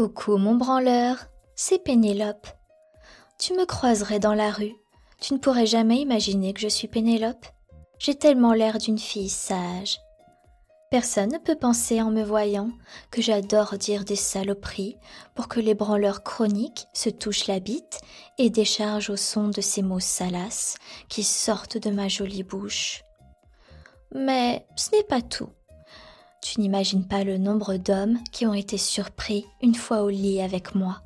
Coucou mon branleur, c'est Pénélope. Tu me croiserais dans la rue. Tu ne pourrais jamais imaginer que je suis Pénélope. J'ai tellement l'air d'une fille sage. Personne ne peut penser en me voyant que j'adore dire des saloperies pour que les branleurs chroniques se touchent la bite et déchargent au son de ces mots salaces qui sortent de ma jolie bouche. Mais ce n'est pas tout. Tu n'imagines pas le nombre d'hommes qui ont été surpris une fois au lit avec moi.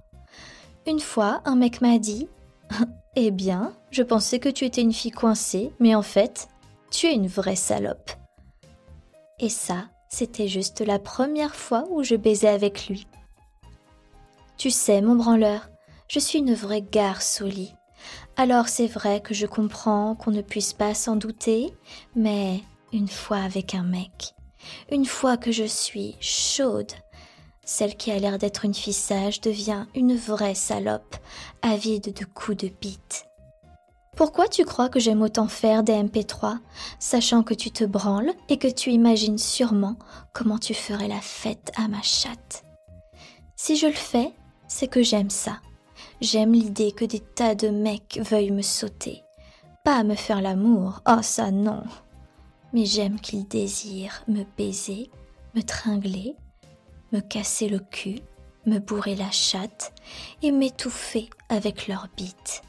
Une fois, un mec m'a dit Eh bien, je pensais que tu étais une fille coincée, mais en fait, tu es une vraie salope. Et ça, c'était juste la première fois où je baisais avec lui. Tu sais, mon branleur, je suis une vraie garce au lit. Alors c'est vrai que je comprends qu'on ne puisse pas s'en douter, mais une fois avec un mec, une fois que je suis chaude, celle qui a l'air d'être une fille sage devient une vraie salope, avide de coups de bite. Pourquoi tu crois que j'aime autant faire des MP3, sachant que tu te branles et que tu imagines sûrement comment tu ferais la fête à ma chatte? Si je le fais, c'est que j'aime ça. J'aime l'idée que des tas de mecs veuillent me sauter. Pas me faire l'amour, oh ça non. Mais j'aime qu'ils désirent me baiser, me tringler, me casser le cul, me bourrer la chatte et m'étouffer avec leurs bites.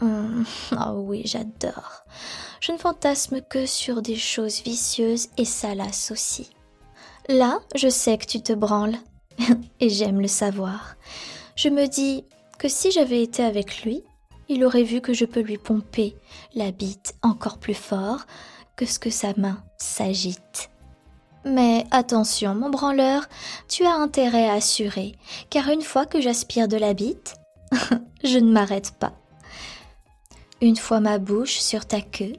Hum, oh oui, j'adore. Je ne fantasme que sur des choses vicieuses et salaces aussi. Là, je sais que tu te branles, et j'aime le savoir. Je me dis que si j'avais été avec lui, il aurait vu que je peux lui pomper la bite encore plus fort que ce que sa main s'agite. Mais attention, mon branleur, tu as intérêt à assurer, car une fois que j'aspire de la bite, je ne m'arrête pas. Une fois ma bouche sur ta queue,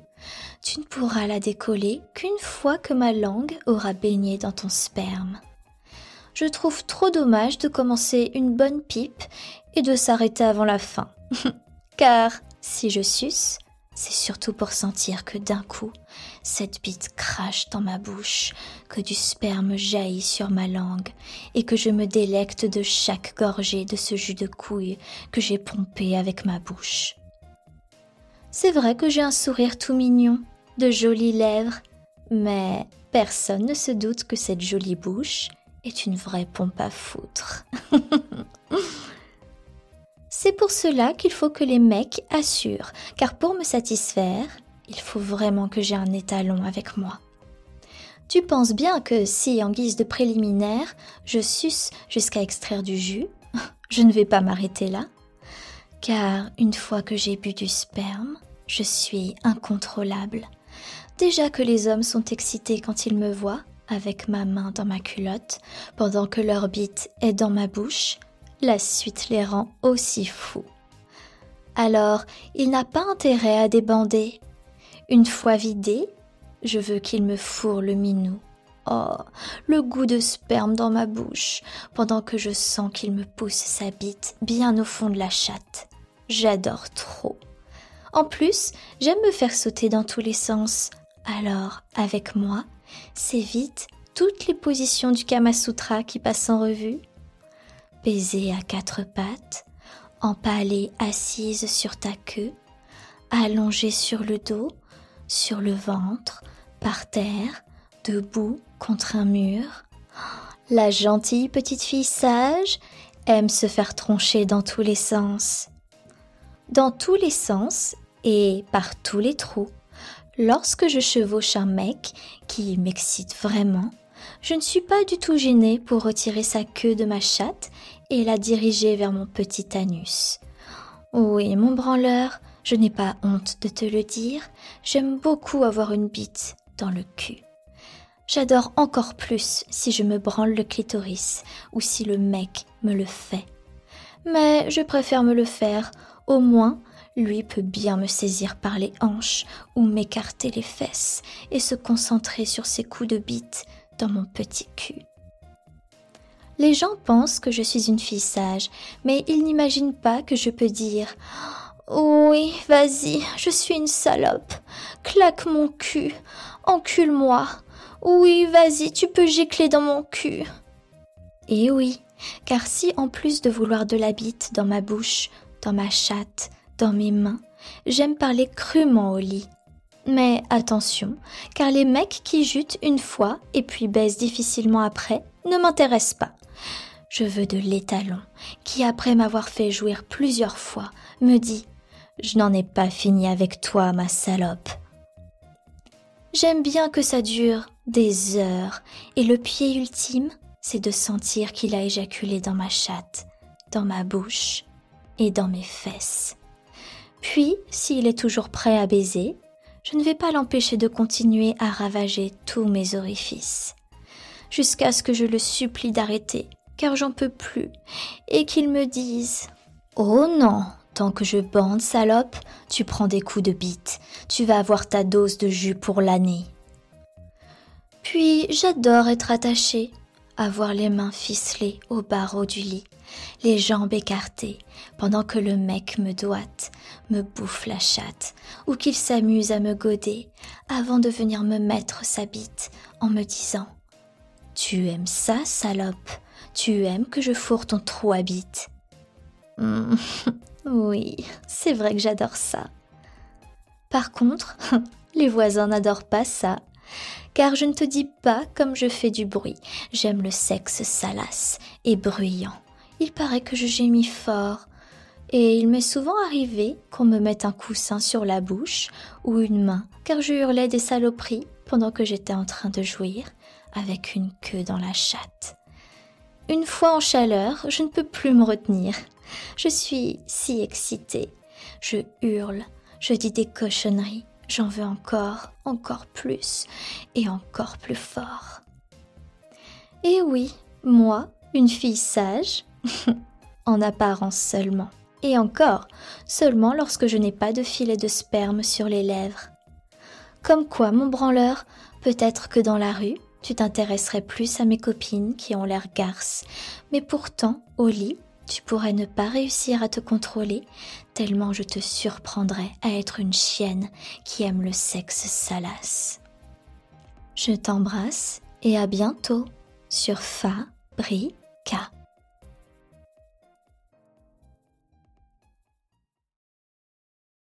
tu ne pourras la décoller qu'une fois que ma langue aura baigné dans ton sperme. Je trouve trop dommage de commencer une bonne pipe et de s'arrêter avant la fin. Car si je suce, c'est surtout pour sentir que d'un coup, cette bite crache dans ma bouche, que du sperme jaillit sur ma langue, et que je me délecte de chaque gorgée de ce jus de couille que j'ai pompé avec ma bouche. C'est vrai que j'ai un sourire tout mignon, de jolies lèvres, mais personne ne se doute que cette jolie bouche est une vraie pompe à foutre. C'est pour cela qu'il faut que les mecs assurent, car pour me satisfaire, il faut vraiment que j'ai un étalon avec moi. Tu penses bien que si, en guise de préliminaire, je suce jusqu'à extraire du jus, je ne vais pas m'arrêter là car une fois que j'ai bu du sperme, je suis incontrôlable. Déjà que les hommes sont excités quand ils me voient, avec ma main dans ma culotte, pendant que leur bite est dans ma bouche, la suite les rend aussi fous. Alors, il n'a pas intérêt à débander. Une fois vidé, je veux qu'il me fourre le minou. Oh, le goût de sperme dans ma bouche, pendant que je sens qu'il me pousse sa bite bien au fond de la chatte. J'adore trop. En plus, j'aime me faire sauter dans tous les sens. Alors, avec moi, c'est vite toutes les positions du Kama Sutra qui passent en revue. Baiser à quatre pattes, empalée assise sur ta queue, allongée sur le dos, sur le ventre, par terre, debout contre un mur. La gentille petite fille sage aime se faire troncher dans tous les sens dans tous les sens et par tous les trous. Lorsque je chevauche un mec qui m'excite vraiment, je ne suis pas du tout gênée pour retirer sa queue de ma chatte et la diriger vers mon petit anus. Oui, mon branleur, je n'ai pas honte de te le dire, j'aime beaucoup avoir une bite dans le cul. J'adore encore plus si je me branle le clitoris ou si le mec me le fait. Mais je préfère me le faire au moins, lui peut bien me saisir par les hanches ou m'écarter les fesses et se concentrer sur ses coups de bite dans mon petit cul. Les gens pensent que je suis une fille sage, mais ils n'imaginent pas que je peux dire Oui, vas-y, je suis une salope. Claque mon cul. Encule-moi. Oui, vas-y, tu peux gicler dans mon cul. Et oui, car si en plus de vouloir de la bite dans ma bouche, dans ma chatte, dans mes mains, j'aime parler crûment au lit. Mais attention, car les mecs qui jutent une fois et puis baissent difficilement après ne m'intéressent pas. Je veux de l'étalon, qui après m'avoir fait jouir plusieurs fois, me dit Je n'en ai pas fini avec toi, ma salope. J'aime bien que ça dure des heures, et le pied ultime, c'est de sentir qu'il a éjaculé dans ma chatte, dans ma bouche et dans mes fesses. Puis, s'il est toujours prêt à baiser, je ne vais pas l'empêcher de continuer à ravager tous mes orifices, jusqu'à ce que je le supplie d'arrêter, car j'en peux plus, et qu'il me dise Oh non, tant que je bande, salope, tu prends des coups de bite, tu vas avoir ta dose de jus pour l'année. Puis j'adore être attachée, avoir les mains ficelées au barreau du lit, les jambes écartées, pendant que le mec me doite, me bouffe la chatte, ou qu'il s'amuse à me goder, avant de venir me mettre sa bite en me disant Tu aimes ça, salope? Tu aimes que je fourre ton trou à bite? Hmm, Oui, c'est vrai que j'adore ça. Par contre, les voisins n'adorent pas ça car je ne te dis pas comme je fais du bruit. J'aime le sexe salace et bruyant. Il paraît que je gémis fort. Et il m'est souvent arrivé qu'on me mette un coussin sur la bouche ou une main, car je hurlais des saloperies pendant que j'étais en train de jouir avec une queue dans la chatte. Une fois en chaleur, je ne peux plus me retenir. Je suis si excitée. Je hurle, je dis des cochonneries, J'en veux encore, encore plus et encore plus fort. Et oui, moi, une fille sage, en apparence seulement, et encore, seulement lorsque je n'ai pas de filet de sperme sur les lèvres. Comme quoi, mon branleur, peut-être que dans la rue, tu t'intéresserais plus à mes copines qui ont l'air garces, mais pourtant, au lit, tu pourrais ne pas réussir à te contrôler, tellement je te surprendrais à être une chienne qui aime le sexe salace. Je t'embrasse et à bientôt sur Fabrica.